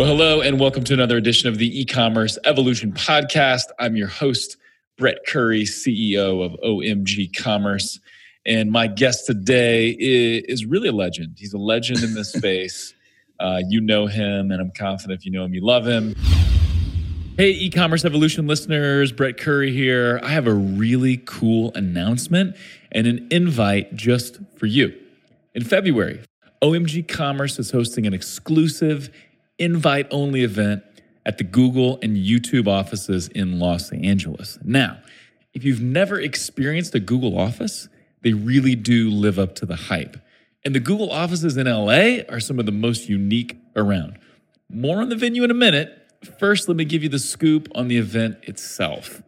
Well, hello, and welcome to another edition of the e commerce evolution podcast. I'm your host, Brett Curry, CEO of OMG Commerce. And my guest today is, really a legend. He's a legend in this space. Uh, you know him, and I'm confident if you know him, you love him. Hey, e commerce evolution listeners, Brett Curry here. I have a really cool announcement and an invite just for you. In February, OMG Commerce is hosting an exclusive invite only event at the Google and YouTube offices in Los Angeles. Now, if you've never experienced a Google office, they really do live up to the hype. And the Google offices in LA are some of the most unique around. More on the venue in a minute. First, let me give you the scoop on the event itself.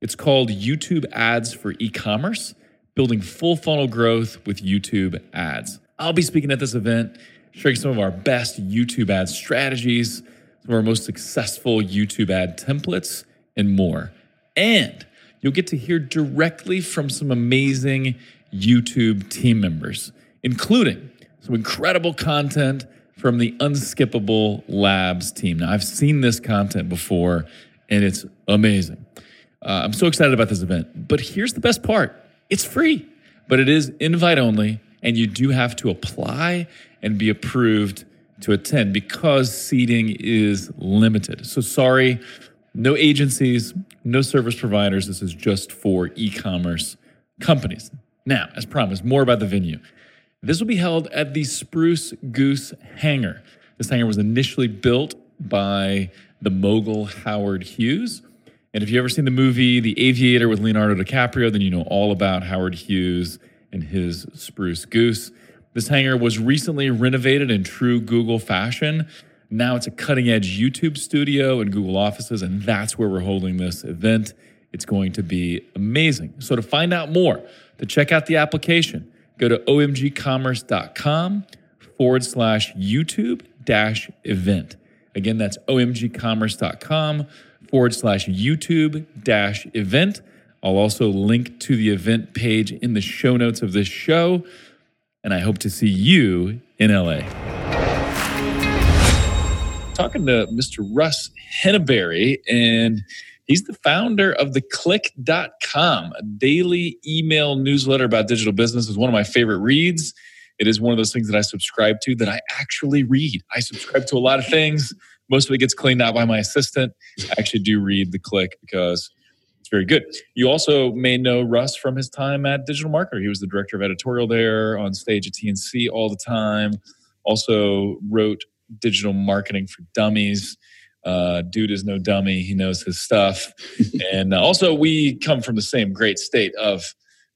It's called YouTube Ads for E commerce, building full funnel growth with YouTube ads. I'll be speaking at this event sharing some of our best YouTube ad strategies, some of our most successful YouTube ad templates, and more. And you'll get to hear directly from some amazing YouTube team members, including some incredible content from the Unskippable Labs team. Now, I've seen this content before, and it's amazing. Uh, I'm so excited about this event. But here's the best part it's free, but it is invite only, and you do have to apply and be approved to attend because seating is limited. So sorry, no agencies, no service providers. This is just for e commerce companies. Now, as promised, more about the venue. This will be held at the Spruce Goose Hangar. This hangar was initially built by the mogul Howard Hughes. And if you've ever seen the movie The Aviator with Leonardo DiCaprio, then you know all about Howard Hughes and his Spruce Goose. This hangar was recently renovated in true Google fashion. Now it's a cutting edge YouTube studio and Google offices, and that's where we're holding this event. It's going to be amazing. So, to find out more, to check out the application, go to omgcommerce.com forward slash YouTube dash event. Again, that's omgcommerce.com forward slash YouTube dash event. I'll also link to the event page in the show notes of this show and I hope to see you in LA. Talking to Mr. Russ Henneberry, and he's the founder of the click.com, a daily email newsletter about digital business. is one of my favorite reads. It is one of those things that I subscribe to that I actually read. I subscribe to a lot of things. Most of it gets cleaned out by my assistant. I actually do read the click because very good. You also may know Russ from his time at Digital Marketer. He was the director of editorial there on stage at TNC all the time. Also wrote digital marketing for dummies. Uh, dude is no dummy. He knows his stuff. and uh, also, we come from the same great state of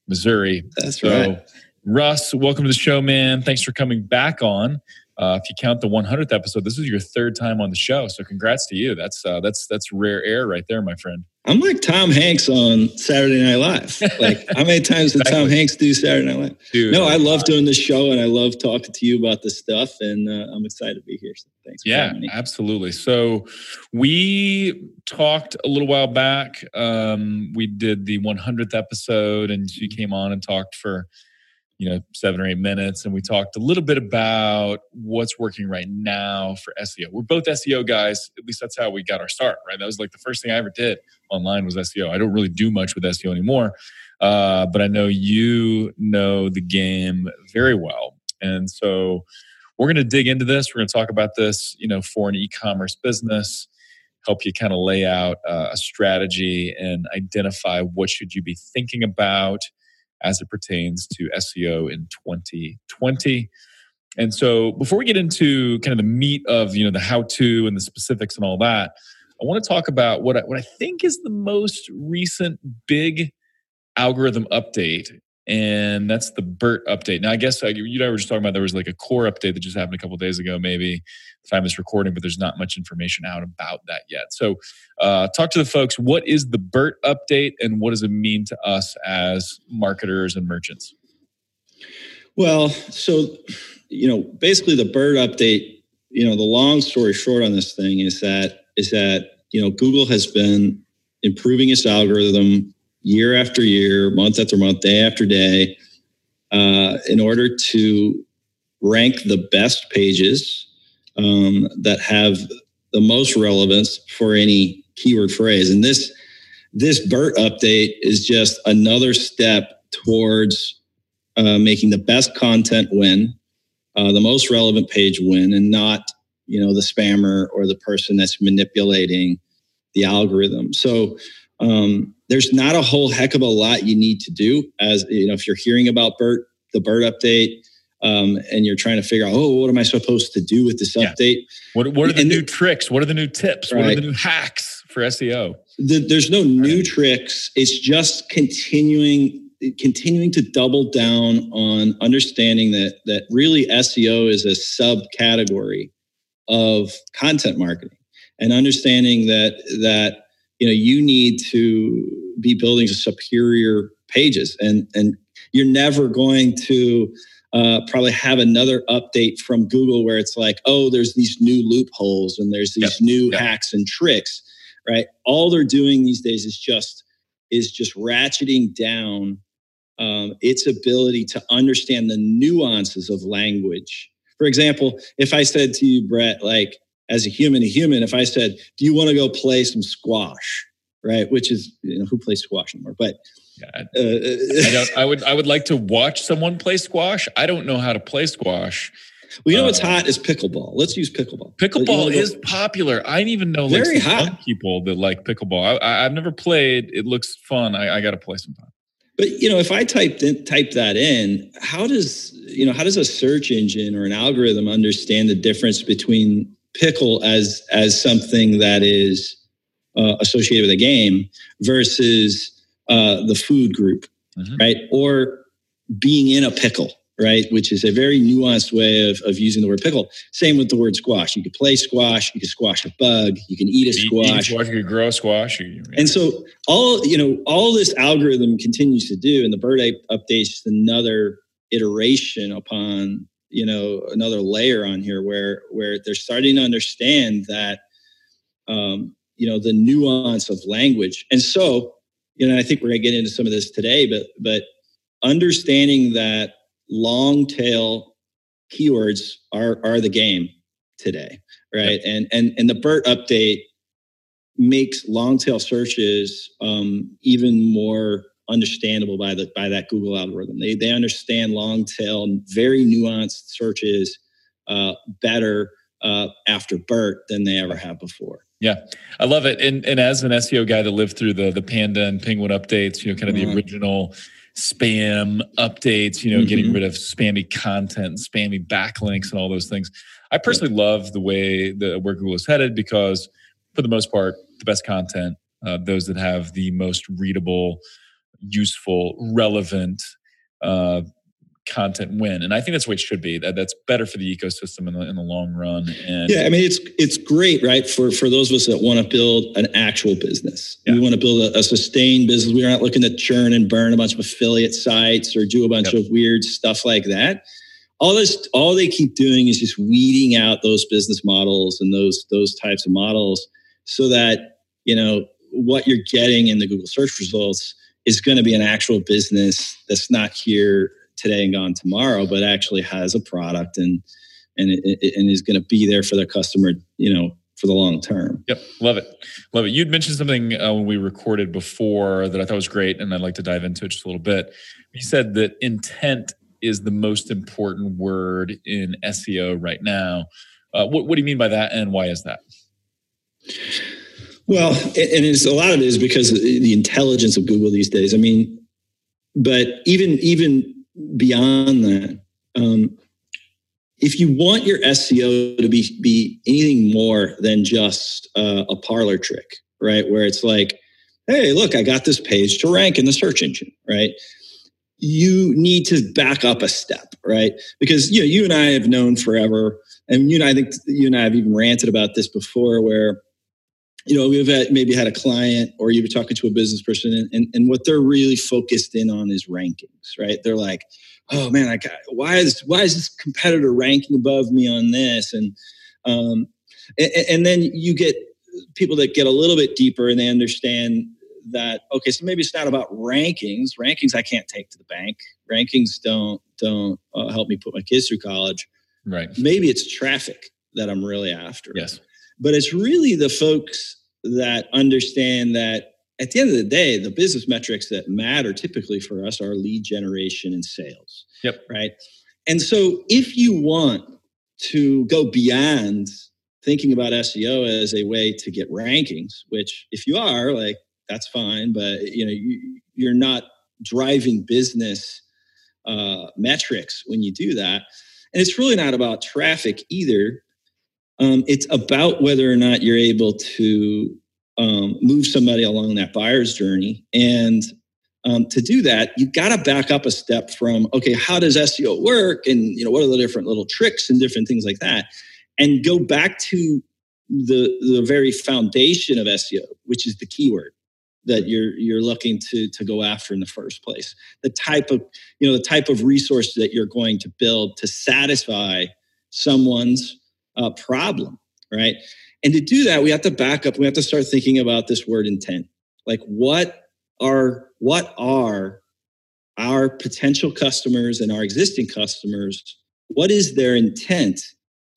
Missouri. That's so, right. Russ, welcome to the show, man. Thanks for coming back on. Uh, if you count the 100th episode, this is your third time on the show. So congrats to you. That's uh, that's that's rare air right there, my friend. I'm like Tom Hanks on Saturday Night Live. Like how many times did exactly. Tom Hanks do Saturday Night Live? Dude, no, I love doing this show and I love talking to you about this stuff, and uh, I'm excited to be here. So thanks. yeah, absolutely. So we talked a little while back. Um, we did the 100th episode, and she came on and talked for you know seven or eight minutes and we talked a little bit about what's working right now for seo we're both seo guys at least that's how we got our start right? That was like the first thing i ever did online was seo i don't really do much with seo anymore uh, but i know you know the game very well and so we're going to dig into this. We're going to talk about this you know for an e-commerce business help you kind of lay out uh, a strategy and identify what should you be thinking about as it pertains to SEO in 2020. And so before we get into kind of the meat of, you know, the how to and the specifics and all that, I want to talk about what I, what I think is the most recent big algorithm update and that's the BERT update. Now, I guess uh, you know, we were just talking about there was like a core update that just happened a couple days ago, maybe the time this recording, but there's not much information out about that yet. So, uh, talk to the folks. What is the BERT update, and what does it mean to us as marketers and merchants? Well, so you know, basically the BERT update. You know, the long story short on this thing is that is that you know Google has been improving its algorithm year after year, month after month, day after day, uh, in order to rank the best pages um, that have the most relevance for any keyword phrase. And this this BERT update is just another step towards uh, making the best content win, uh, the most relevant page win, and not you know the spammer or the person that's manipulating the algorithm. So um, there's not a whole heck of a lot you need to do as you know if you're hearing about BERT, the BERT update. Um, and you're trying to figure out, oh, what am I supposed to do with this yeah. update? What, what are the and new tricks? What are the new tips? Right. What are the new hacks for SEO? The, there's no new right. tricks. It's just continuing continuing to double down on understanding that that really SEO is a subcategory of content marketing and understanding that that you know you need to be building superior pages and and you're never going to uh, probably have another update from Google where it's like, oh, there's these new loopholes and there's these yep. new yep. hacks and tricks, right? All they're doing these days is just is just ratcheting down um, its ability to understand the nuances of language. For example, if I said to you, Brett, like as a human to human, if I said, "Do you want to go play some squash?" Right, which is you know who plays squash anymore, but yeah, I, uh, I, don't. I would. I would like to watch someone play squash. I don't know how to play squash. Well, you know what's uh, hot is pickleball. Let's use pickleball. Pickleball is popular. I didn't even know very hot people that like pickleball. I, have never played. It looks fun. I, I got to play sometime. But you know, if I typed in, type that in, how does you know how does a search engine or an algorithm understand the difference between pickle as as something that is uh, associated with a game versus uh, the food group, mm-hmm. right? Or being in a pickle, right? Which is a very nuanced way of, of using the word pickle. Same with the word squash. You could play squash, you could squash a bug, you can eat a squash. Eat, eat squash you could grow a squash. You, yeah. And so all, you know, all this algorithm continues to do, and the BERT update is another iteration upon, you know, another layer on here where where they're starting to understand that um, you know, the nuance of language. And so, you know, I think we're going to get into some of this today, but but understanding that long tail keywords are are the game today, right? And and and the BERT update makes long tail searches um, even more understandable by the by that Google algorithm. They they understand long tail, very nuanced searches uh, better uh, after BERT than they ever have before. Yeah, I love it. And and as an SEO guy that lived through the the Panda and Penguin updates, you know, kind of mm-hmm. the original spam updates, you know, mm-hmm. getting rid of spammy content, spammy backlinks, and all those things. I personally love the way the where Google is headed because, for the most part, the best content, uh, those that have the most readable, useful, relevant uh, content win. And i think that's what it should be. That that's better for the ecosystem in the, in the long run and yeah i mean it's it's great right for for those of us that want to build an actual business. Yeah. we want to build a, a, sustained business. We're not looking to churn and burn a bunch of affiliate sites or do a bunch yep. of weird stuff like that. All this all they keep doing is just weeding out those business models and those those types of models so that you know what you're getting in the google search results is going to be an actual business that's not here today and gone tomorrow, but actually has a product and and and is going to be there for their customer, you know, for the long term. Yep, love it, love it. You'd mentioned something uh, when we recorded before that I thought was great, and I'd like to dive into it just a little bit. You said that intent is the most important word in SEO right now. Uh, what, what do you mean by that, and why is that? Well, and it's a lot of it is because of the intelligence of Google these days. I mean, but even even beyond that, um, if you want your SEO to be be anything more than just uh, a parlor trick, right? Where it's like, hey, look, I got this page to rank in the search engine, right? You need to back up a step, right? Because you know, you and I have known forever, and you know, I think you and I have even ranted about this before, where you know, we've had, maybe had a client or you were talking to a business person and, and, and what they're really focused in on is rankings, right? They're like, oh man, I got, why is, why is this competitor ranking above me on this? And, um, and, and then you get people that get a little bit deeper and they understand that, okay, so maybe it's not about rankings. Rankings I can't take to the bank. Rankings don't, don't uh, help me put my kids through college. Right. Maybe it's traffic that I'm really after. Yes but it's really the folks that understand that at the end of the day, the business metrics that matter typically for us are lead generation and sales. Yep. Right. And so if you want to go beyond thinking about SEO as a way to get rankings, which if you are, like that's fine, but you know, you, you're not driving business uh, metrics when you do that. And it's really not about traffic either. Um, it's about whether or not you're able to um, move somebody along that buyer's journey. And um, to do that, you've got to back up a step from, okay, how does SEO work? And, you know, what are the different little tricks and different things like that? And go back to the, the very foundation of SEO, which is the keyword that you're you're looking to to go after in the first place the type of you know the type of resource that you're going to build to satisfy someone's uh, problem right and to do that, we have to back up. We have to start thinking about this word intent. Like what are what are our potential customers and our existing customers? What is their intent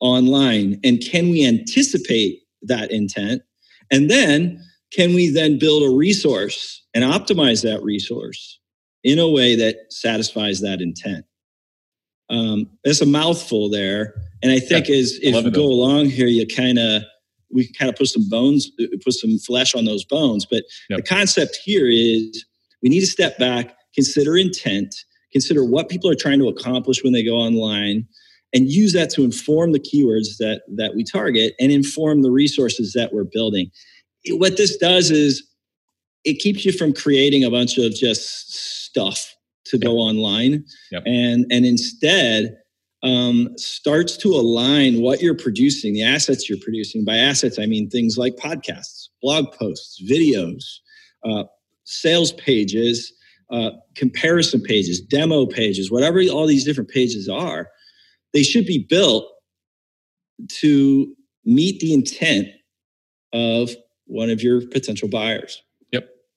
online? And can we anticipate that intent? And then can we then build a resource and optimize that resource in a way that satisfies that intent? Um, there's a mouthful there. And I think yeah, as if you go along here, you kind of we can kind of put some bones, put some flesh on those bones. But yep. the concept here is we need to step back, consider intent, consider what people are trying to accomplish when they go online, and use that to inform the keywords that that we target and inform the resources that we're building. What this does is it keeps you from creating a bunch of just stuff to go online, yep. and and instead um, starts to align what you're producing, the assets you're producing. By assets, I mean things like podcasts, blog posts, videos, uh, sales pages, uh, comparison pages, demo pages, whatever all these different pages are. They should be built to meet the intent of one of your potential buyers.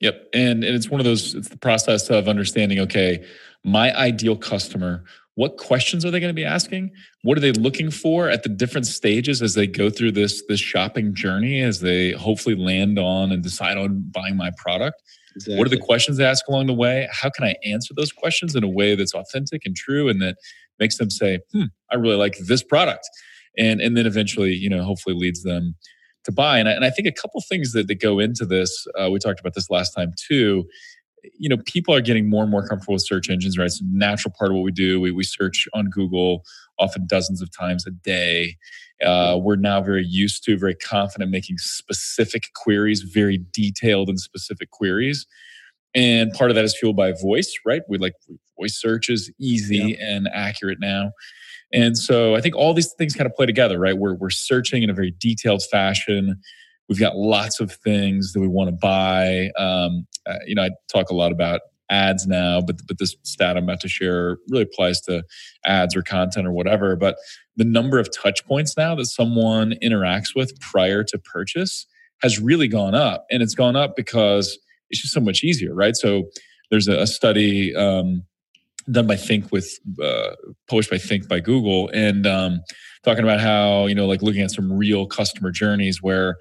Yep. And, and it's one of those, it's the process of understanding, okay, my ideal customer what questions are they going to be asking what are they looking for at the different stages as they go through this this shopping journey as they hopefully land on and decide on buying my product exactly. what are the questions they ask along the way how can i answer those questions in a way that's authentic and true and that makes them say hmm i really like this product and and then eventually you know hopefully leads them to buy and I, and I think a couple things that, that go into this uh, we talked about this last time too you know, people are getting more and more comfortable with search engines, right? It's a natural part of what we do. We, we search on Google often dozens of times a day. Uh, we're now very used to, very confident making specific queries, very detailed and specific queries. And part of that is fueled by voice, right? We like voice search is easy yeah. and accurate now. And so I think all these things kind of play together, right? We're, we're searching in a very detailed fashion. We've got lots of things that we want to buy. Um, uh, you know, I talk a lot about ads now, but but this stat I'm about to share really applies to ads or content or whatever. But the number of touch points now that someone interacts with prior to purchase has really gone up, and it's gone up because it's just so much easier, right? So there's a, a study um, done by Think with uh, published by Think by Google, and um, talking about how you know like looking at some real customer journeys where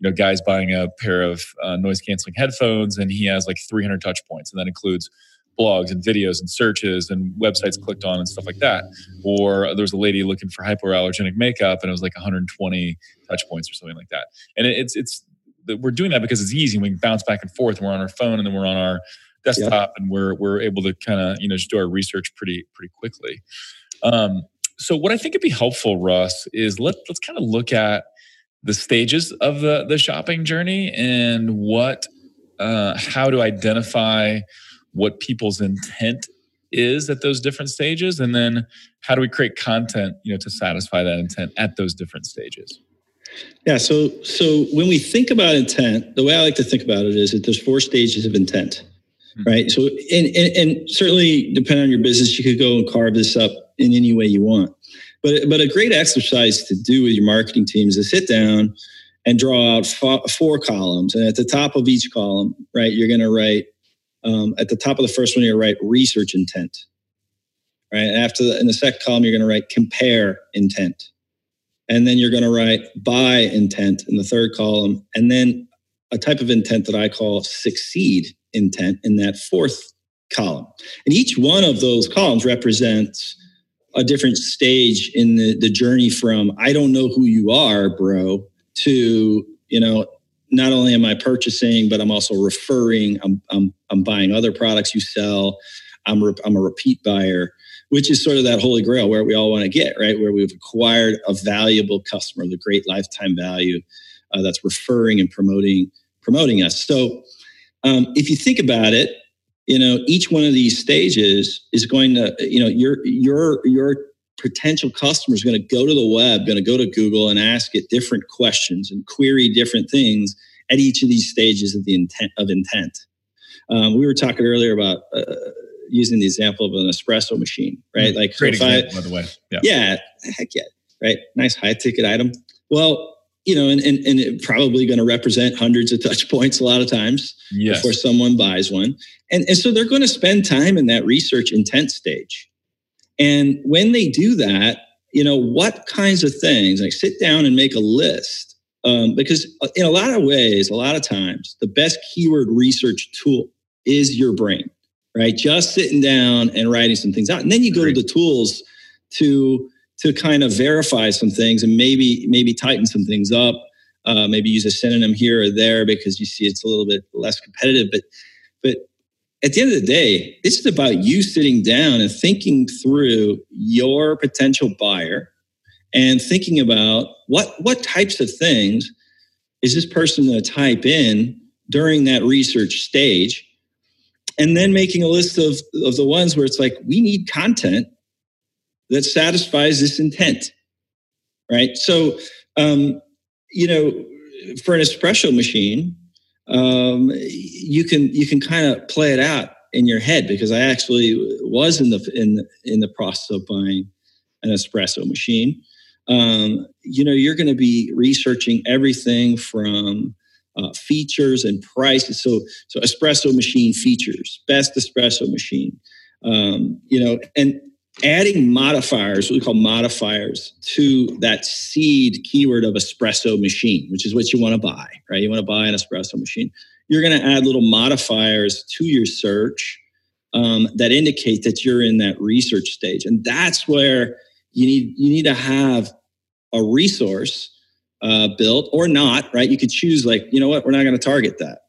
you know, guy's buying a pair of uh, noise canceling headphones and he has like 300 touch points, and that includes blogs and videos and searches and websites clicked on and stuff like that. Or there was a lady looking for hypoallergenic makeup and it was like 120 touch points or something like that. And it's it's we're doing that because it's easy. We can bounce back and forth. We're on our phone and then we're on our desktop and we're we're able to kind of you know just do our research pretty pretty quickly. Um, so what I think would be helpful, Russ, is let let's kind of look at the stages of the the shopping journey and what uh, how to identify what people's intent is at those different stages and then how do we create content you know to satisfy that intent at those different stages yeah so so when we think about intent the way i like to think about it is that there's four stages of intent. Right? So and, and, and certainly depending on your business you could go and carve this up in any way you want. But but a great exercise to do with your marketing team is to sit down and draw out four columns, and at the top of each column, right, you're going to write um, at the top of the first one, you're write research intent, right? And after the, in the second column, you're going to write compare intent, and then you're going to write buy intent in the third column, and then a type of intent that I call succeed intent in that fourth column. And each one of those columns represents a different stage in the, the journey from I don't know who you are, bro, to, you know, not only am I purchasing, but I'm also referring, I'm, I'm, I'm buying other products you sell. I'm, re- I'm a repeat buyer, which is sort of that holy grail where we all want to get, right? Where we've acquired a valuable customer, the great lifetime value uh, that's referring and promoting promoting us. So um, if you think about it, you know, each one of these stages is going to, you know, your your your potential customer is going to go to the web, going to go to Google and ask it different questions and query different things at each of these stages of the intent of intent. Um, we were talking earlier about uh, using the example of an espresso machine, right? Mm, like, great so I, example, by the way. Yeah. yeah, heck yeah, right? Nice high ticket item. Well, you know, and, and, and it probably going to represent hundreds of touch points a lot of times Yes. before someone buys one. And, and so they're going to spend time in that research intent stage. And when they do that, you know, what kinds of things, like sit down and make a list. Um, because in a lot of ways, a lot of times, the best keyword research tool is your brain, right? Just sitting down and writing some things out. And then you go to the tools to to kind of verify some things and maybe maybe tighten some things up. Uh, maybe use a synonym here or there because you see it's a little bit less competitive. But but at the end of the day, this is about you sitting down and thinking through your potential buyer and thinking about what what types of things is this person going to type in during that research stage and then making a list of, of the ones where it's like we need content that satisfies this intent right so um, you know for an espresso machine um, you can you can kind of play it out in your head because I actually was in the in in the process of buying an espresso machine. Um, you know, you're going to be researching everything from uh, features and prices. So, so espresso machine features, best espresso machine. Um, you know, and adding modifiers, what we call modifiers, to that seed keyword of espresso machine, which is what you want to buy, right? You want to buy an espresso machine. You're going to add little modifiers to your search um, that indicate that you're in that research stage, and that's where you need you need to have a resource uh, built or not, right? You could choose like, you know what, we're not going to target that.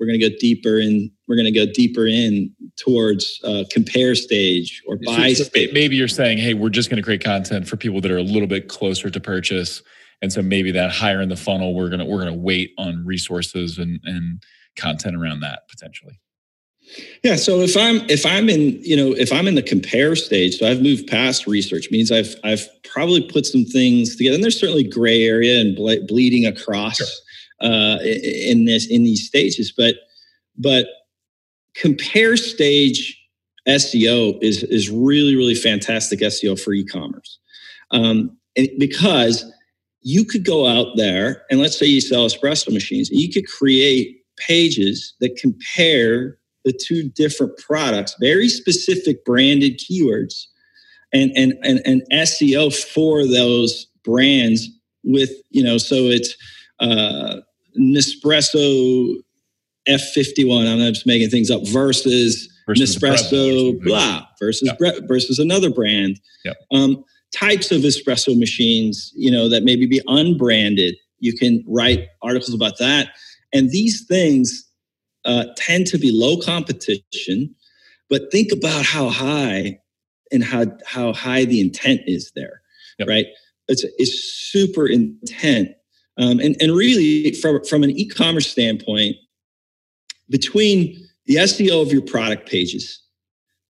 We're going to go deeper in. We're going to go deeper in towards uh, compare stage or buy So- so stage. maybe you're saying, hey, we're just going to create content for people that are a little bit closer to purchase, and so maybe that higher in the funnel, we're gonna we're gonna wait on resources and and content around that potentially. Yeah. So if I'm if I'm in you know if I'm in the compare stage, so I've moved past research means I've I've probably put some things together, and there's certainly gray area and ble- bleeding across Sure. Uh, in this in these stages, but but compare stage SEO is is really really fantastic SEO for e-commerce, um, because you could go out there and let's say you sell espresso machines, and you could create pages that compare the two different products, very specific branded keywords, and and and, and SEO for those brands with you know so it's uh, Nespresso F51. I'm just making things up versus, Versus the Breville or Nespresso blah versus Yep. Bre- versus another brand. Yep. Um, types of espresso machines, you know, that maybe be unbranded. You can write articles about that, and these things uh, tend to be low competition. But think about how high and how how high the intent is there, Yep. right? It's it's super intent, um, and and really from from an e-commerce standpoint, between the SEO of your product pages,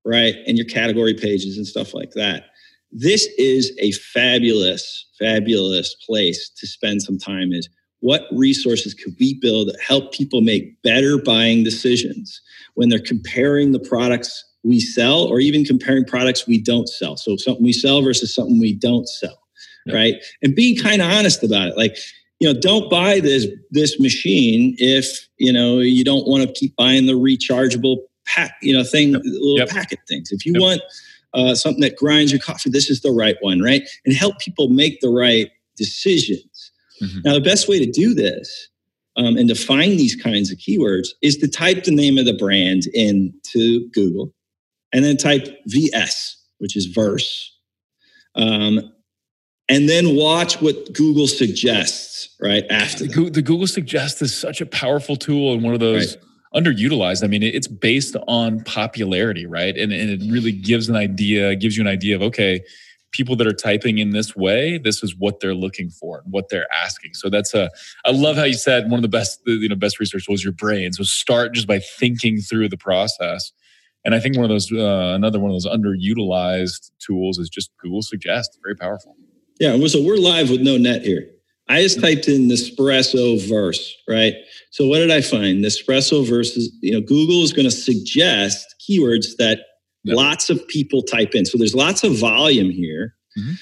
right, and your category pages and stuff like that, this is a fabulous, fabulous place to spend some time. Is what resources could we build that help people make better buying decisions when they're comparing the products we sell or even comparing products we don't sell? So something we sell versus something we don't sell, Yeah. right? And being kind of honest about it. Like, you know, don't buy this this machine if you know you don't want to keep buying the rechargeable pack, you know, thing, Yep. little Yep. packet things. If you Yep. want uh, something that grinds your coffee, this is the right one, right? And help people make the right decisions. Mm-hmm. Now, the best way to do this um, and to find these kinds of keywords is to type the name of the brand into Google and then type VS, which is verse. Um, and then watch what Google suggests right after. The, the, Google Suggest is such a powerful tool and one of those right. underutilized. I mean, it's based on popularity, right? And, and it really gives an idea, gives you an idea of, okay, people that are typing in this way, this is what they're looking for, and what they're asking. So that's a. I love how you said one of the best, you know, best research was your brain. So start just by thinking through the process. And I think one of those, uh, another one of those underutilized tools is just Google Suggest. Very powerful. Yeah, so we're live with no net here. I just typed in Nespresso verse, right? So what did I find? Nespresso versus, you know, Google is going to suggest keywords that Yep. Lots of people type in. So there's lots of volume here. Mm-hmm.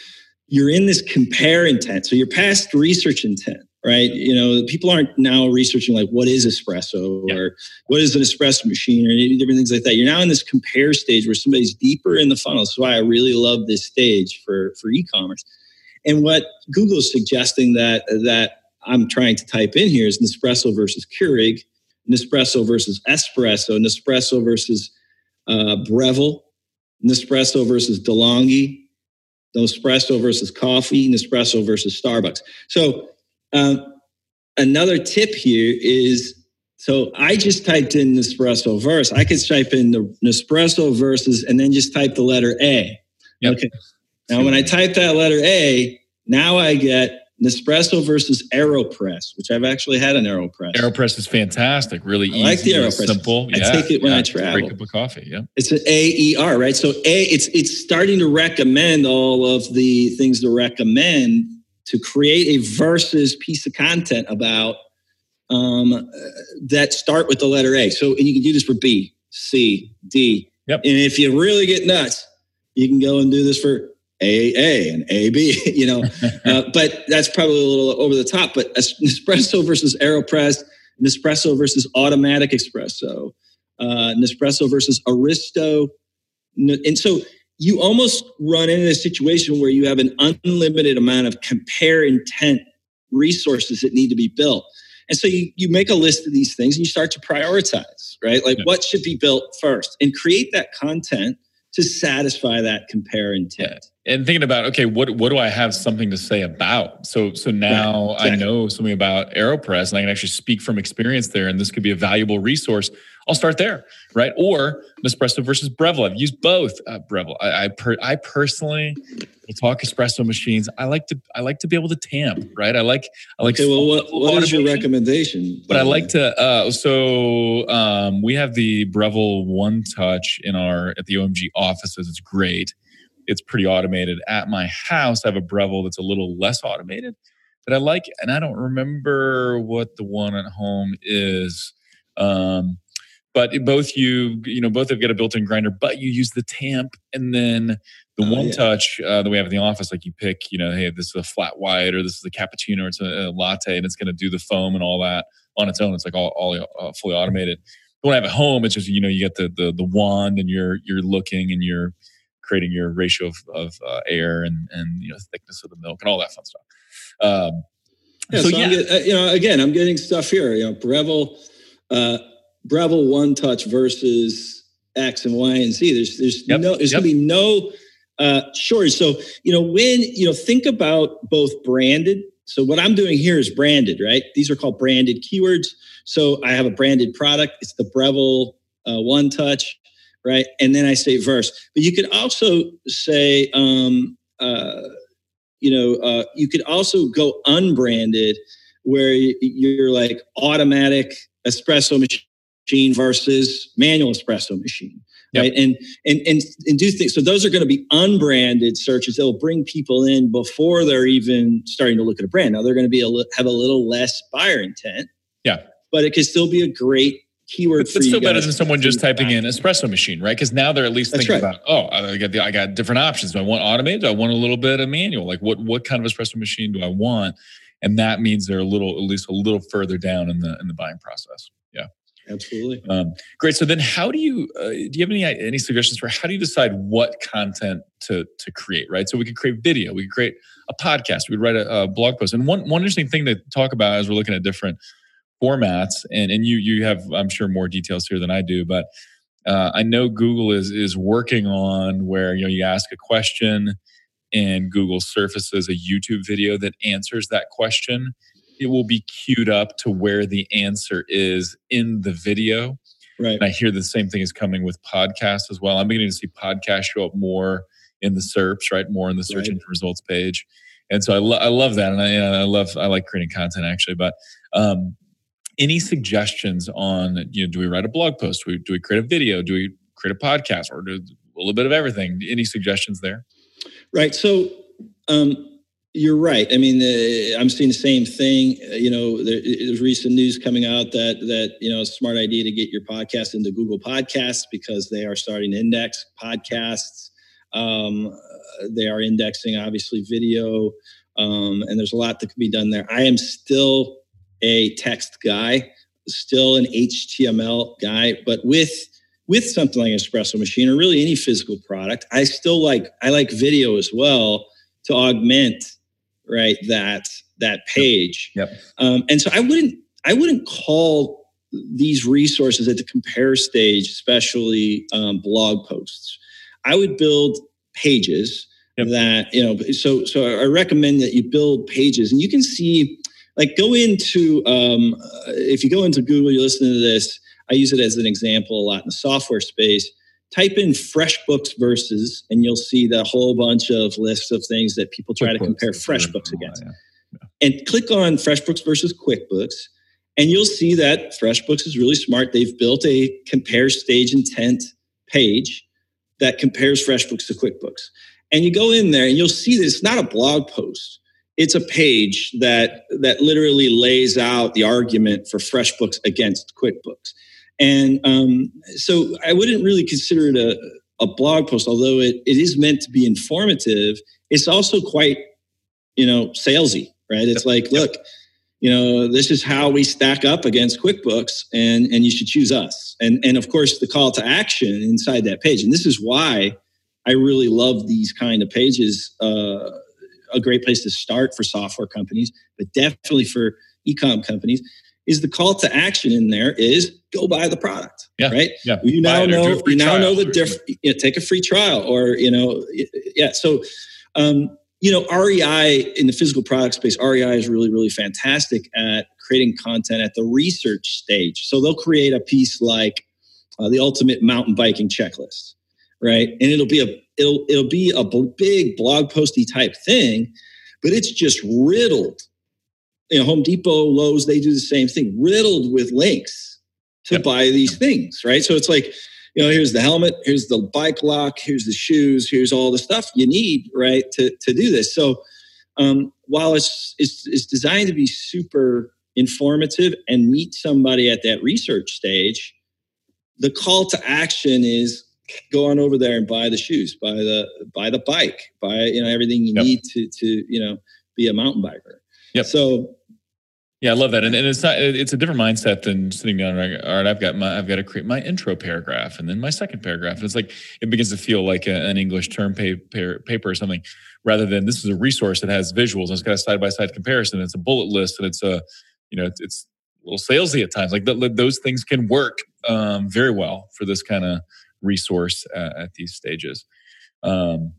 You're in this compare intent. So you're past research intent, right? You know, people aren't now researching like what is espresso yep. or what is an espresso machine or any different things like that. You're now in this compare stage where somebody's deeper in the funnel. That's why I really love this stage for, for e-commerce. And what Google is suggesting that that I'm trying to type in here is Nespresso versus Keurig, Nespresso versus Espresso, Nespresso versus uh, Breville, Nespresso versus DeLonghi, Nespresso versus coffee, Nespresso versus Starbucks. So um, another tip here is so I just typed in Nespresso verse. I could type in the Nespresso versus and then just type the letter A. Yep. Okay. Now, when I type that letter A, now I get Nespresso versus AeroPress, which I've actually had an AeroPress. AeroPress is fantastic. Really I easy, like the AeroPress. simple. I yeah, take it when yeah, I travel. Great cup of coffee. Yeah, it's an AER, right? So A, it's it's starting to recommend all of the things to recommend to create a versus piece of content about um, that start with the letter A. So, and you can do this for B, C, D. Yep. And if you really get nuts, you can go and do this for AA and AB, you know, uh, but that's probably a little over the top. But Nespresso versus Aeropress, Nespresso versus Automatic Espresso, uh, Nespresso versus Aristo. And so you almost run into a situation where you have an unlimited amount of compare intent resources that need to be built. And so you, you make a list of these things and you start to prioritize, right? Like yeah. what should be built first and create that content to satisfy that compare intent. Yeah. And thinking about okay, what what do I have something to say about? So so now right. exactly. I know something about Aeropress and I can actually speak from experience there, and this could be a valuable resource. I'll start there, right? Or Nespresso versus Breville. I've used both. Uh, Breville. I I, per, I personally will talk espresso machines. I like to I like to be able to tamp, right? I like I like. Okay, well, what, what is your recommendation? But I like to. Uh, so um, we have the Breville One Touch in our at the OMG offices. It's great. It's pretty automated. At my house, I have a Breville that's a little less automated that I like, and I don't remember what the one at home is. Um, but both you you know both have got a built-in grinder but you use the tamp and then the oh, one yeah. touch uh, that we have in the office like you pick you know hey this is a flat white or this is a cappuccino or it's a, a latte and it's going to do the foam and all that on its own it's like all, all uh, fully automated the one I have at home it's just you know you get the the, the wand and you're you're looking and you're creating your ratio of, of uh, air and and you know thickness of the milk and all that fun stuff um, yeah, so, so yeah. Get, uh, you know again i'm getting stuff here you know breville uh, Breville One Touch versus X and Y and Z. There's there's yep. no there's yep. gonna be no uh, shortage. So you know when you know think about both branded. So what I'm doing here is branded, right? These are called branded keywords. So I have a branded product. It's the Breville uh, One Touch, right? And then I say verse. But you could also say, um, uh, you know, uh, you could also go unbranded, where you're like automatic espresso machine machine versus manual espresso machine yep. right? And and and and do things so those are going to be unbranded searches. That will bring people in before they're even starting to look at a brand. Now they're going to be a li- have a little less buyer intent. Yeah. But it can still be a great keyword it's still better than someone just typing in espresso machine right? Because now they're at least thinking right. about oh i got the, i got different options. Do i want automated? Do i want a little bit of manual? Like what what kind of espresso machine do i want? And that means they're a little at least a little further down in the in the buying process Absolutely. Um, great. So then, how do you uh, do? You have any any suggestions for how do you decide what content to to create? Right. So we could create video. We could create a podcast. We could write a, a blog post. And one one interesting thing to talk about as we're looking at different formats, and and you you have I'm sure more details here than I do, but uh, I know Google is is working on where you know you ask a question and Google surfaces a YouTube video that answers that question. It will be queued up to where the answer is in the video. Right. And I hear the same thing is coming with podcasts as well. I'm beginning to see podcasts show up more in the SERPs, right? More in the search right. engine results page. And so I, lo- I love that. And I, I love, I like creating content actually. But um, any suggestions on, you know, do we write a blog post? Do we, do we create a video? Do we create a podcast or do a little bit of everything? Any suggestions there? Right. So, um, you're right. I mean, uh, I'm seeing the same thing. Uh, you know, there, there's recent news coming out that that you know, smart idea to get your podcast into Google Podcasts because they are starting to index podcasts. Um, they are indexing obviously video, um, and there's a lot that can be done there. I am still a text guy, still an HTML guy, but with with something like an espresso machine or really any physical product, I still like I like video as well to augment right that that page. Yep. Um, and so I wouldn't I wouldn't call these resources at the compare stage, especially um, blog posts. I would build pages yep. that you know. So so I recommend that you build pages, and you can see like go into um, if you go into Google, you listen to this. I use it as an example a lot in the software space. Type in FreshBooks versus, and you'll see the whole bunch of lists of things that people try QuickBooks to compare FreshBooks oh, against. Yeah. Yeah. And click on FreshBooks versus QuickBooks, and you'll see that FreshBooks is really smart. They've built a compare stage intent page that compares FreshBooks to QuickBooks. And you go in there and you'll see that it's not a blog post it's a page that that literally lays out the argument for FreshBooks against QuickBooks. And um, so I wouldn't really consider it a, a blog post, although it, it is meant to be informative. It's also quite, you know, salesy, right? It's like, look, you know, this is how we stack up against QuickBooks, and and you should choose us. And and of course, the call to action inside that page. And this is why I really love these kind of pages. Uh, a great place to start for software companies, but definitely for e-com companies is the call to action in there is go buy the product. Yeah, right. Yeah. You now know you now know the difference. You know, take a free trial or you know yeah. So um, you know REI in the physical product space, REI is really really fantastic at creating content at the research stage. So they'll create a piece like uh, the ultimate mountain biking checklist right? And it'll be a it'll it'll be a big blog posty type thing, but it's just riddled. You know, Home Depot, Lowe's, they do the same thing, riddled with links to yep. buy these things, right? So it's like, you know, here's the helmet, here's the bike lock, here's the shoes, here's all the stuff you need, right, to to do this. So um, while it's, it's it's designed to be super informative and meet somebody at that research stage, the call to action is go on over there and buy the shoes, buy the buy the bike, buy you know everything you yep. need to to you know be a mountain biker. Yep. So yeah, I love that, and, and it's not it's a different mindset than sitting down. And, all right, I've got my I've got to create my intro paragraph and then my second paragraph, and it's like it begins to feel like a, an English term paper, paper or something, rather than this is a resource that has visuals and it's got a side by side comparison. It's a bullet list and it's a you know it's, it's a little salesy at times. Like those things can work um, very well for this kind of resource at, at these stages. Um,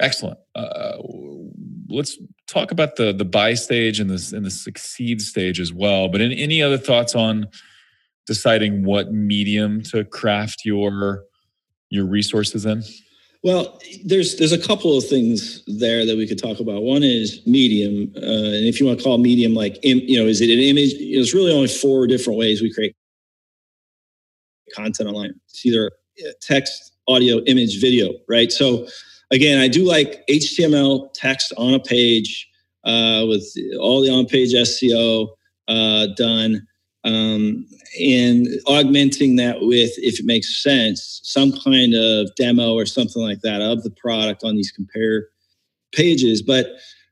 excellent. Uh, let's talk about the the buy stage and the and the succeed stage as well. But in, any other thoughts on deciding what medium to craft your your resources in? Well, there's there's a couple of things there that we could talk about. One is medium, uh, and if you want to call medium like you know, is it an image? There's really only four different ways we create content online. It's either text, audio, image, video, right? So again, I do like HTML text on a page uh, with all the on-page SEO uh, done, um, and augmenting that with, if it makes sense, some kind of demo or something like that of the product on these compare pages. But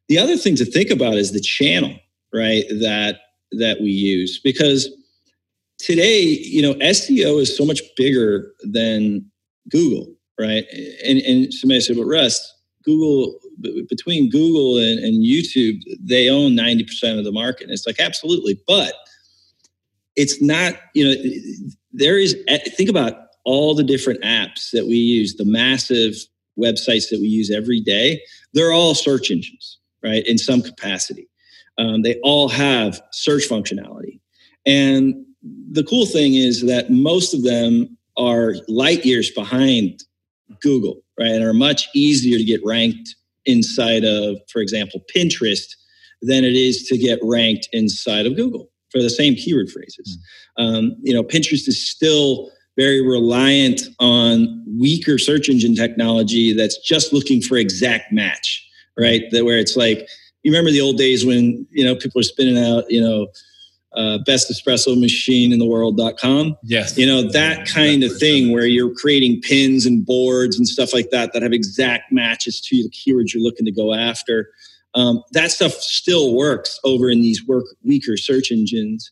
the other thing to think about is the channel, right? That that we use because today, you know, SEO is so much bigger than Google, right? And and somebody said, "But Russ, Google between Google and, and YouTube, they own ninety percent of the market." And it's like absolutely, but it's not. You know, there is. Think about all the different apps that we use, the massive websites that we use every day. They're all search engines, right? In some capacity, um, they all have search functionality, and the cool thing is that most of them are light years behind Google, right? And are much easier to get ranked inside of, for example, Pinterest than it is to get ranked inside of Google for the same keyword phrases. Mm. Um, you know, Pinterest is still very reliant on weaker search engine technology that's just looking for exact match, right? That where it's like, you remember the old days when, you know, people are spinning out, you know, uh, best espresso machine in the world.com. Yes. You know, that kind of thing where you're creating pins and boards and stuff like that that have exact matches to the keywords you're looking to go after. Um, that stuff still works over in these work weaker search engines.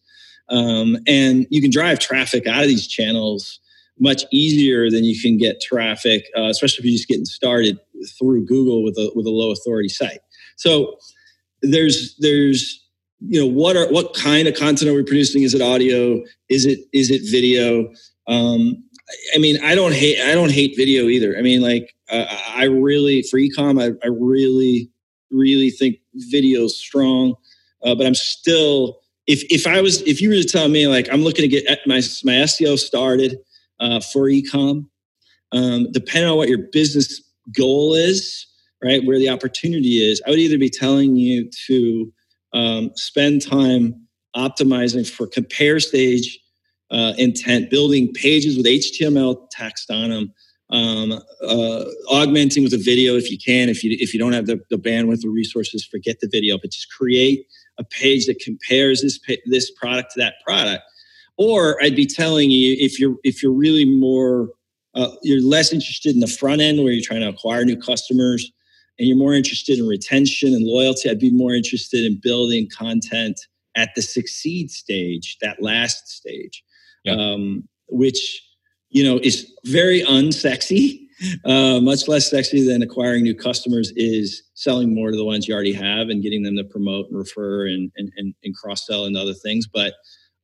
Um, and you can drive traffic out of these channels much easier than you can get traffic, uh, especially if you're just getting started through Google with a with a low authority site. So there's there's you know what are what kind of content are we producing? Is it audio? Is it is it video? Um i mean i don't hate i don't hate video either. I mean like uh, i really for ecom I, I really really think video's strong. Uh, but i'm still if if i was if you were to tell me like i'm looking to get my my seo started uh, for ecom um, depending on what your business goal is right where the opportunity is i would either be telling you to um, spend time optimizing for compare stage uh, intent, building pages with HTML text on them, um, uh, augmenting with a video if you can. If you if you don't have the, the bandwidth or resources, forget the video, but just create a page that compares this this product to that product. Or I'd be telling you if you're if you're really more uh, you're less interested in the front end where you're trying to acquire new customers and you're more interested in retention and loyalty, I'd be more interested in building content at the succeed stage, that last stage, yeah. um, which you know is very unsexy. Uh, much less sexy than acquiring new customers is selling more to the ones you already have and getting them to promote and refer and and, and, and cross sell and other things. But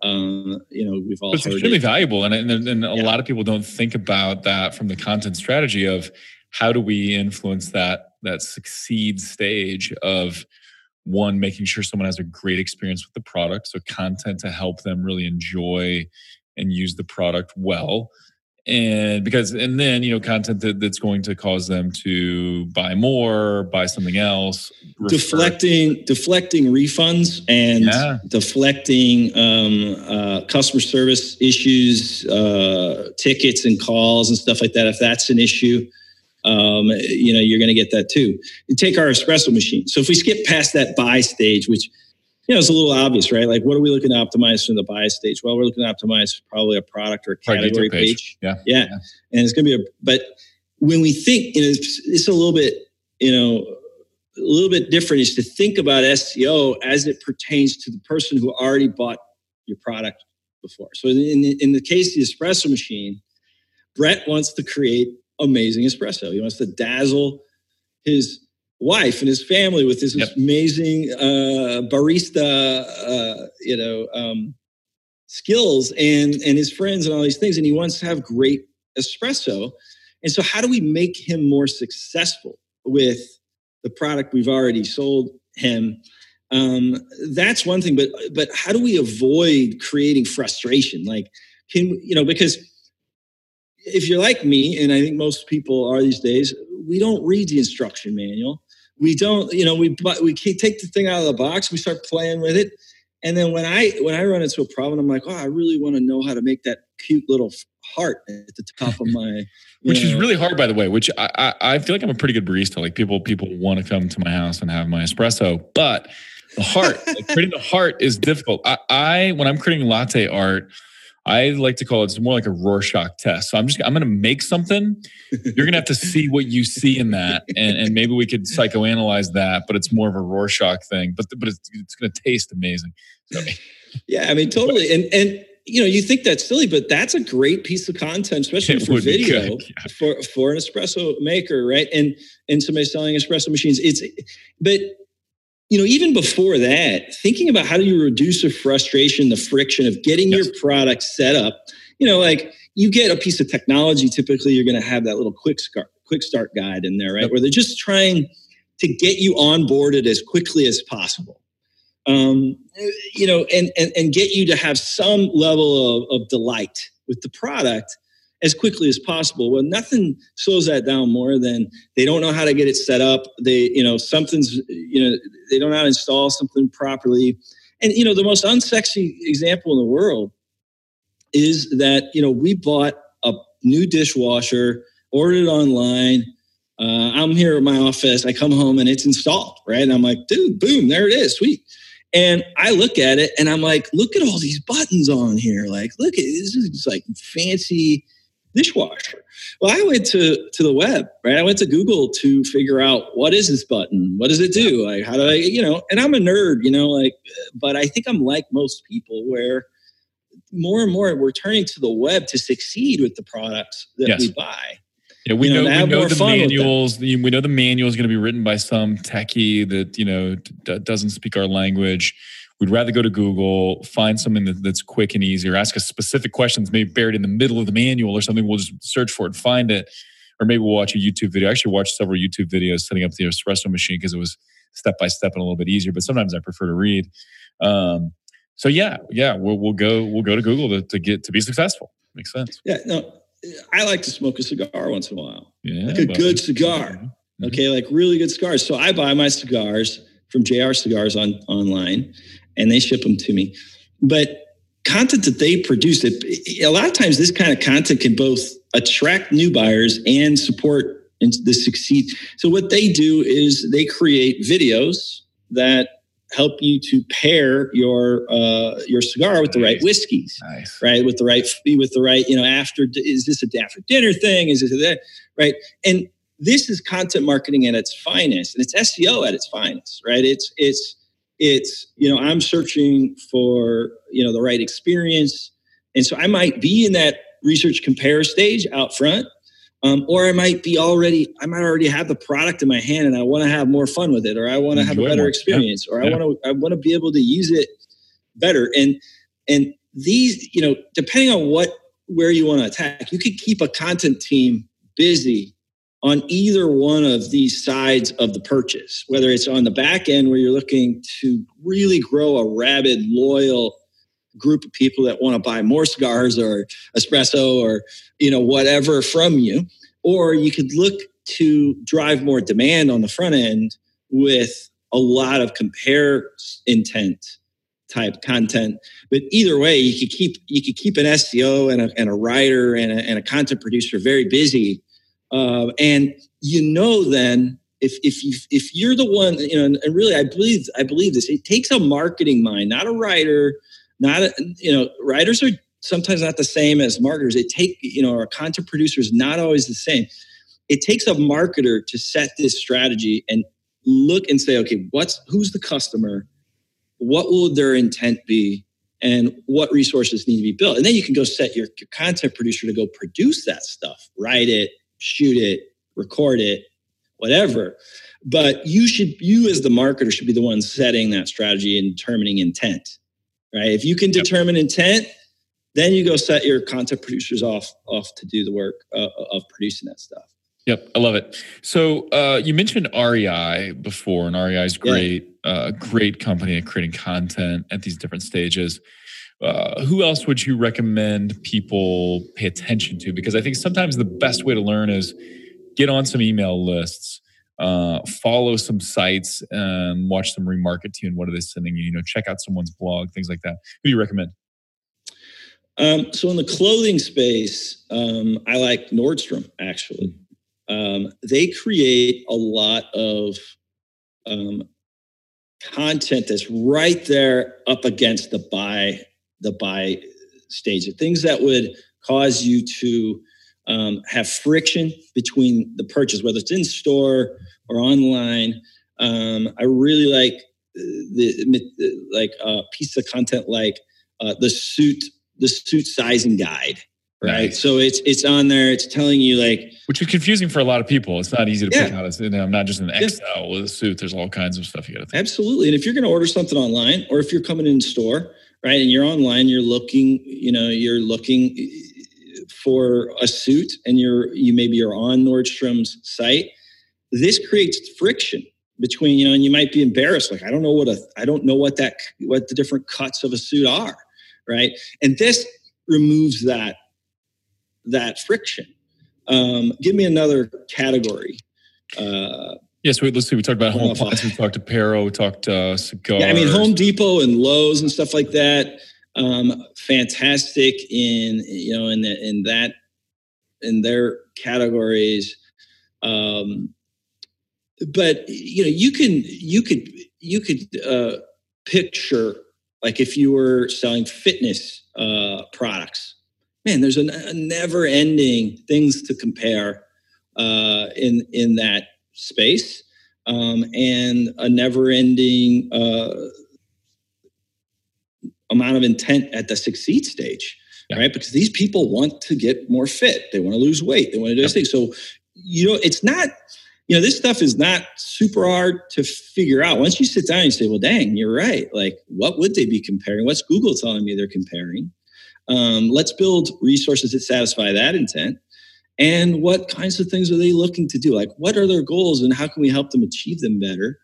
um, you know, we've all it's extremely it. valuable, and and, and a yeah. lot of people don't think about that from the content strategy of how do we influence that that succeed stage of one making sure someone has a great experience with the product so content to help them really enjoy and use the product well and because and then you know content that, that's going to cause them to buy more buy something else refer. deflecting deflecting refunds and yeah. deflecting um, uh, customer service issues uh, tickets and calls and stuff like that if that's an issue um, you know, you're going to get that too. You take our espresso machine. So if we skip past that buy stage, which you know, it's a little obvious, right? Like, what are we looking to optimize from the buy stage? Well, we're looking to optimize probably a product or a category page. page. Yeah. yeah. yeah. And it's going to be a, but when we think, you know, it's, it's a little bit, you know, a little bit different is to think about SEO as it pertains to the person who already bought your product before. So in, in the case of the espresso machine, Brett wants to create amazing espresso. He wants to dazzle his wife and his family with this yep. amazing uh, barista, uh, you know, um, skills and and his friends and all these things. And he wants to have great espresso. And so, how do we make him more successful with the product we've already sold him? Um, that's one thing, but but how do we avoid creating frustration? Like, can you know because if you're like me, and I think most people are these days, we don't read the instruction manual. We don't, you know, we we take the thing out of the box, we start playing with it, and then when I when I run into a problem, I'm like, oh, I really want to know how to make that cute little heart at the top of my, which know. is really hard, by the way. Which I, I I feel like I'm a pretty good barista. Like people people want to come to my house and have my espresso, but the heart, like creating the heart is difficult. I, I when I'm creating latte art I like to call it it's more like a Rorschach test. So I'm just I'm going to make something. You're going to have to see what you see in that, and, and maybe we could psychoanalyze that. But it's more of a Rorschach thing. But but it's, it's going to taste amazing. So, yeah, I mean totally. And and you know, you think that's silly, but that's a great piece of content, especially for video yeah. for for an espresso maker, right? And and somebody selling espresso machines. It's but you know, even before that, thinking about how do you reduce the frustration, the friction of getting yes. your product set up. You know, like you get a piece of technology, typically you're going to have that little quick start, quick start guide in there, right? Yep. Where they're just trying to get you onboarded as quickly as possible um, you know, and, and, and get you to have some level of, of delight with the product as quickly as possible. Well, nothing slows that down more than they don't know how to get it set up. They, you know, something's, you know, they don't know how to install something properly. And, you know, the most unsexy example in the world is that, you know, we bought a new dishwasher, ordered it online. Uh, I'm here at my office. I come home and it's installed, right? And I'm like, dude, boom, there it is. Sweet. And I look at it and I'm like, look at all these buttons on here. Like, look at this is like fancy dishwasher. Well, I went to to the web, right? I went to Google to figure out what is this button? What does it do? Like, how do I, you know? And I'm a nerd, you know, like, but I think I'm like most people where more and more we're turning to the web to succeed with the products that yes. we buy. Yeah, we you know, know we know the manuals. We know the manual is going to be written by some techie that you know d- doesn't speak our language. We'd rather go to Google, find something that, that's quick and easy, or ask a specific questions, maybe buried in the middle of the manual or something. We'll just search for it, find it, or maybe we'll watch a YouTube video. I actually watched several YouTube videos setting up the espresso machine because it was step by step and a little bit easier. But sometimes I prefer to read. Um, so yeah, yeah, we'll, we'll go we'll go to Google to, to get to be successful. Makes sense. Yeah, no, I like to smoke a cigar once in a while, yeah, like a good cigar. Mm-hmm. Okay, like really good cigars. So I buy my cigars from JR Cigars on online, and they ship them to me. But content that they produce, it a lot of times this kind of content can both attract new buyers and support the succeed. So what they do is they create videos that help you to pair your uh, your cigar with the right whiskeys, nice. right? With the right with the right you know after is this a after dinner thing? Is this that right? And this is content marketing at its finest, and it's SEO at its finest, right? It's it's it's you know I'm searching for you know the right experience, and so I might be in that research compare stage out front um, or I might be already, I might already have the product in my hand and I want to have more fun with it, or I want to have a better experience, yeah. or I want to, I want to be able to use it better. And, and these, you know, depending on what, where you want to attack, you could keep a content team busy on either one of these sides of the purchase, whether it's on the back end where you're looking to really grow a rabid, loyal group of people that want to buy more cigars or espresso or you know whatever from you or you could look to drive more demand on the front end with a lot of compare intent type content. But either way you could keep you could keep an seo and a, and a writer and a, and a content producer very busy uh, and you know then if if you if you're the one you know and really i believe i believe this it takes a marketing mind not a writer not you know writers are sometimes not the same as marketers. It take you know our content producer is not always the same. It takes a marketer to set this strategy and look and say okay what's who's the customer? What will their intent be? And what resources need to be built? And then you can go set your, your content producer to go produce that stuff write it shoot it record it whatever but you should you as the marketer should be the one setting that strategy and determining intent right? If you can determine yep. intent, then you go set your content producers off off to do the work uh, of producing that stuff. Yep, I love it. So uh, you mentioned REI before, and REI is great, yeah. uh, great company at creating content at these different stages. Uh, who else would you recommend people pay attention to? Because I think sometimes the best way to learn is get on some email lists uh, follow some sites and watch them remarket to you and what are they sending you you know check out someone's blog things like that. Who do you recommend? Um, so in the clothing space um, i like nordstrom actually. Um, they create a lot of um, content that's right there up against the buy the buy stage of things that would cause you to um, have friction between the purchase, whether it's in store or online. Um, I really like uh, the like a uh, piece of content like uh, the suit the suit sizing guide right? So it's it's on there. It's telling you like, which is confusing for a lot of people. It's not easy to yeah. pick out. It's you know, not just an XL yeah. with a suit. There's all kinds of stuff you got to. Think. Absolutely, and if you're going to order something online, or if you're coming in store, right, and you're online, you're looking, you know, you're looking for a suit, and you're you maybe you're on Nordstrom's site. This creates friction between you know, and you might be embarrassed, like I don't know what a I don't know what that what the different cuts of a suit are, right? And this removes that that friction. Um, give me another category. Uh, yes, let's see. We talked about home appliances. We talked to Apparel. We talked uh, cigars. Yeah, I mean, Home Depot and Lowe's and stuff like that. Um, fantastic in you know in the, in that in their categories. Um, but you know, you can you could you could uh, picture like if you were selling fitness uh, products man, there's a, a never ending things to compare uh, in, in that space um, and a never ending uh, amount of intent at the succeed stage. Yeah. Right. Because these people want to get more fit. They want to lose weight. They want to do this thing. So, you know, it's not, you know, this stuff is not super hard to figure out. Once you sit down and you say, well, dang, you're right. Like, what would they be comparing? What's Google telling me they're comparing? Um, let's build resources that satisfy that intent. And what kinds of things are they looking to do? Like, what are their goals, and how can we help them achieve them better?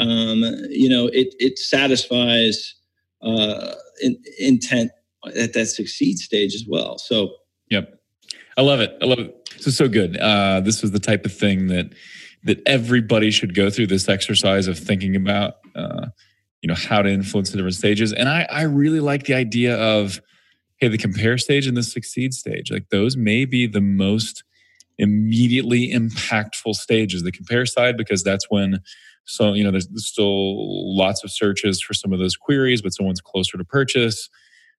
Um, you know, it it satisfies uh, in, intent at that succeed stage as well. So, yep, I love it. I love it. This is so good. Uh, this is the type of thing that that everybody should go through this exercise of thinking about. Uh, you know how to influence the different stages, and I I really like the idea of hey, the compare stage and the succeed stage, like those may be the most immediately impactful stages. The compare side, because that's when so you know there's still lots of searches for some of those queries, but someone's closer to purchase.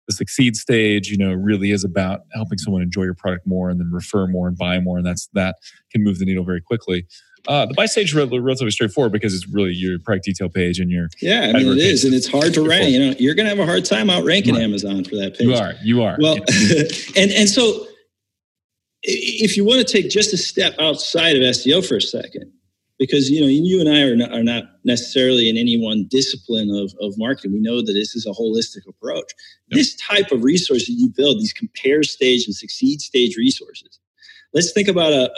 The succeed stage, you know, really is about helping someone enjoy your product more and then refer more and buy more, and that's that can move the needle very quickly. Uh, the buy stage is relatively straightforward because it's really your product detail page and your yeah. I mean, it is, and it's hard to rank. You know, you're going to have a hard time outranking right. Amazon for that page. You are. You are. Well, and and so if you want to take just a step outside of SEO for a second, because you know you and I are not, are not necessarily in any one discipline of, of marketing. We know that this is a holistic approach. Yep. This type of resource that you build, these compare stage and succeed stage resources, let's think about a,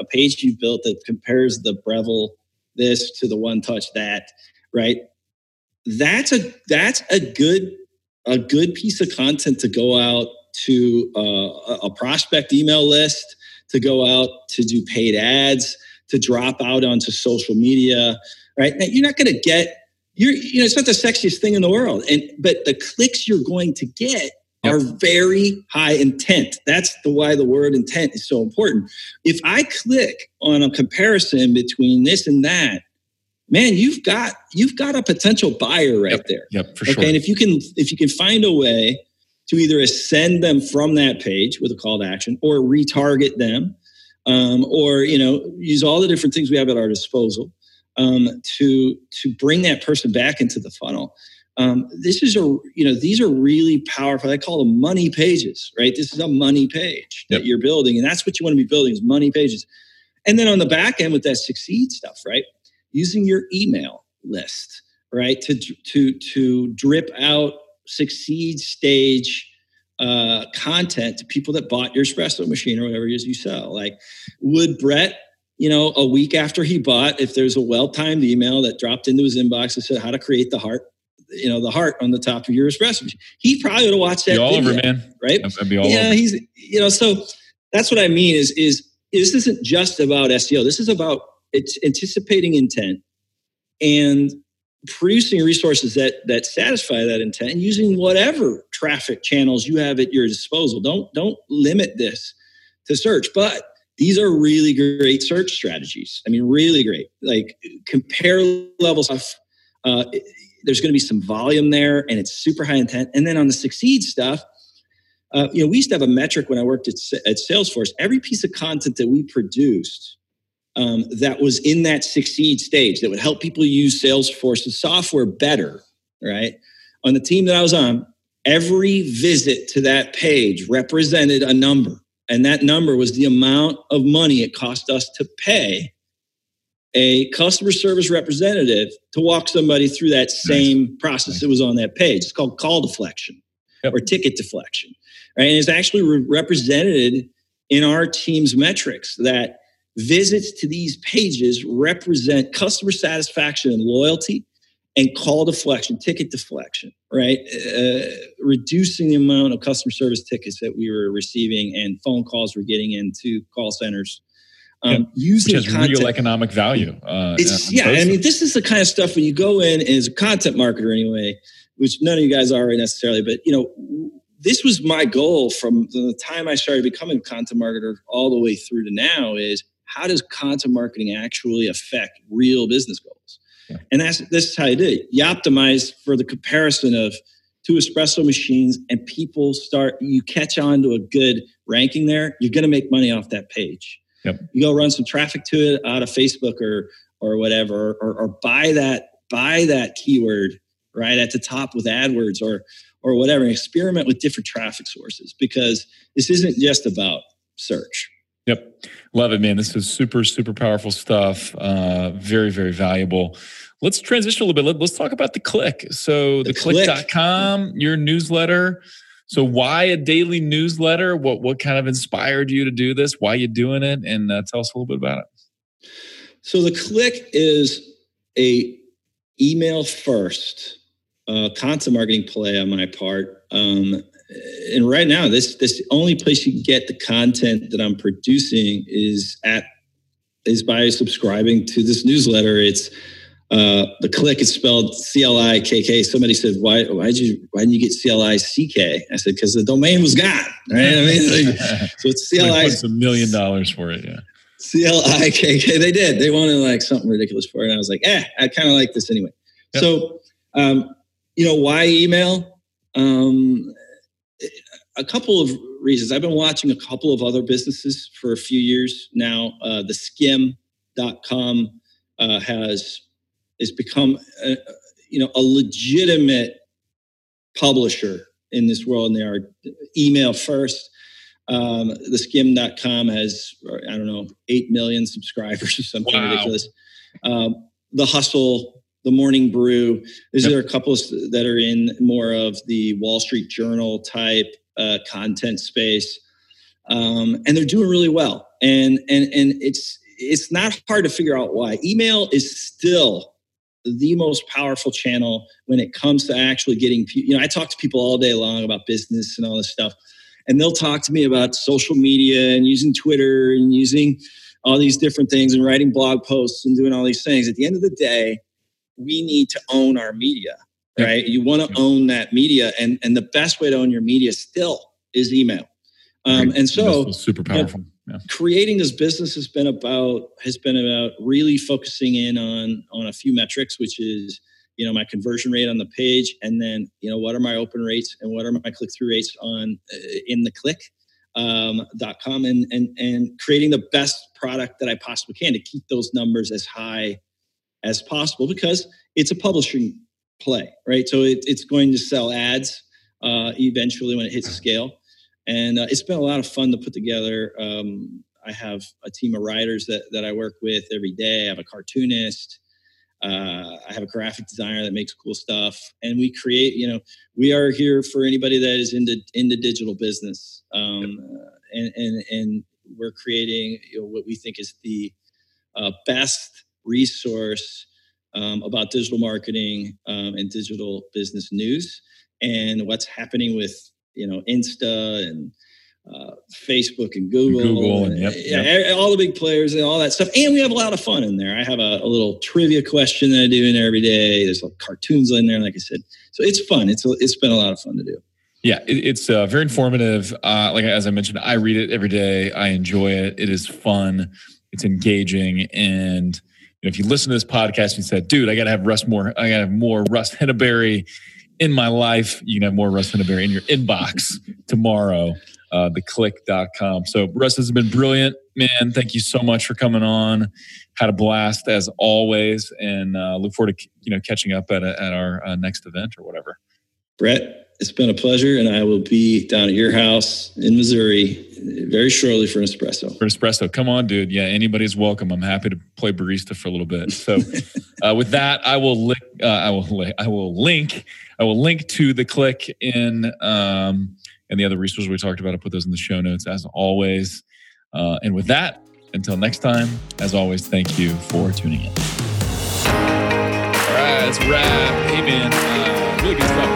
a, page you built that compares the Breville this to the one touch that, right? That's a that's a good a good piece of content to go out to uh, a prospect email list, to go out to do paid ads, to drop out onto social media, right? Now, you're not going to get you're you know it's not the sexiest thing in the world, and but the clicks you're going to get are very high intent. That's the why the word intent is so important. If I click on a comparison between this and that, man, you've got you've got a potential buyer right yep. there. Yep, for okay? sure. And if you can if you can find a way to either ascend them from that page with a call to action or retarget them, um, or you know use all the different things we have at our disposal um, to to bring that person back into the funnel um, this is a you know these are really powerful. I call them money pages right? This is a money page that you're building and that's what you want to be building is money pages. And then on the back end with that succeed stuff right? Using your email list right to to to drip out succeed stage uh, content to people that bought your espresso machine or whatever it is you sell. Like would brett you know a week after he bought if there's a well-timed email that dropped into his inbox that said how to create the heart you know the heart on the top of your espresso machine. He probably would have watched that. Be all video, over, man. Right? I'd be all yeah, over. he's you know so that's what I mean is is this isn't just about SEO. This is about it's anticipating intent and producing resources that that satisfy that intent and using whatever traffic channels you have at your disposal. Don't don't limit this to search, but these are really great search strategies. I mean, really great. Like compare levels of uh, there's going to be some volume there and it's super high intent. And then on the succeed stuff, uh, you know, we used to have a metric when I worked at, at Salesforce. Every piece of content that we produced um, that was in that succeed stage that would help people use Salesforce's software better, right? On the team that I was on, every visit to that page represented a number. And that number was the amount of money it cost us to pay a customer service representative to walk somebody through that same nice. process nice. that was on that page. It's called call deflection yep. or ticket deflection. Right? And it's actually re- represented in our team's metrics that visits to these pages represent customer satisfaction and loyalty and call deflection, ticket deflection, right? Uh, reducing the amount of customer service tickets that we were receiving and phone calls we're getting into call centers. Um, using Which has content. real economic value. Uh, it's, yeah, I mean, this is the kind of stuff when you go in as a content marketer, anyway, which none of you guys are necessarily, but you know, this was my goal from the time I started becoming a content marketer all the way through to now is how does content marketing actually affect real business goals? Yeah. And that's this is how you do it. You optimize for the comparison of two espresso machines and people start you catch on to a good ranking there, you're gonna make money off that page. Yep. You go run some traffic to it out of Facebook or or whatever, or, or buy that buy that keyword right at the top with AdWords or or whatever. Experiment with different traffic sources because this isn't just about search. Yep. Love it, man. This is super, super powerful stuff. Uh, very, very valuable. Let's transition a little bit. Let, us talk about the Clikk. So the, the Clikk.com, your newsletter. So why a daily newsletter? What what kind of inspired you to do this? Why you doing it? And uh, tell us a little bit about it. So the Clikk is a email first uh, content marketing play on my part. Um, and right now, this this only place you can get the content that I'm producing is at is by subscribing to this newsletter. It's uh, the Clikk is spelled C L I K K. Somebody said, "Why? Why did you? Why didn't you get C L I C K?" I said, "Because the domain was gone." Right? I mean, like, so it's C L I. A million dollars for it, yeah. C L I K K. They did. They wanted like something ridiculous for it, and I was like, "Eh, I kind of like this anyway." Yep. So, um, you know, why email? Um, a couple of reasons. I've been watching a couple of other businesses for a few years now. Uh, the Skimm.com uh, has has become a, you know a legitimate publisher in this world, and they are email first. Um, the Skimm.com has I don't know eight million subscribers or something wow. ridiculous. Um, the Hustle, the Morning Brew. Is yep. there a couple that are in more of the Wall Street Journal type uh, content space, um, and they're doing really well. And and and it's it's not hard to figure out why. Email is still the most powerful channel when it comes to actually getting you know i talk to people all day long about business and all this stuff and they'll talk to me about social media and using twitter and using all these different things and writing blog posts and doing all these things. At the end of the day we need to own our media right? You want to own that media and and the best way to own your media still is email. Um, and so super powerful yeah. creating this business has been about has been about really focusing in on on a few metrics which is you know my conversion rate on the page and then you know what are my open rates and what are my Clikk-through rates on uh, in the click um, dot com and and and creating the best product that i possibly can to keep those numbers as high as possible because it's a publishing play right? So it, it's going to sell ads uh, eventually when it hits scale and uh, it's been a lot of fun to put together. Um, I have a team of writers that, that I work with every day. I have a cartoonist. Uh, I have a graphic designer that makes cool stuff, and we create. You know, we are here for anybody that is into into digital business, um, uh, and and and we're creating you know, what we think is the uh, best resource um, about digital marketing um, and digital business news, and what's happening with you know, Insta and uh, Facebook and Google, Google and, yep, yeah, yep. all the big players and all that stuff. And we have a lot of fun in there. I have a, a little trivia question that I do in there every day. There's like cartoons in there, like I said. So it's fun. It's it's been a lot of fun to do. Yeah, it, it's uh, very informative. Uh, like as I mentioned, I read it every day. I enjoy it. It is fun. It's engaging, and you know, if you listen to this podcast and said, "Dude, I got to have Russ more. I got to have more Russ Henneberry in my life. You can have more Russ Henneberry in your inbox tomorrow. Uh, theclikk.com. So Russ has been brilliant, man. Thank you so much for coming on. Had a blast as always, and uh, look forward to you know catching up at a, at our uh, next event or whatever. Brett, It's been a pleasure, and I will be down at your house in Missouri very shortly for an espresso. For an espresso, come on, dude. Yeah, anybody's welcome. I'm happy to play barista for a little bit. So, uh, with that, I will link. Uh, I will. Li- I will link. I will link to the Clikk in um, and the other resources we talked about. I'll put those in the show notes as always. Uh, and with that, until next time, as always, thank you for tuning in. All right, let's wrap. Hey man, uh, really good stuff.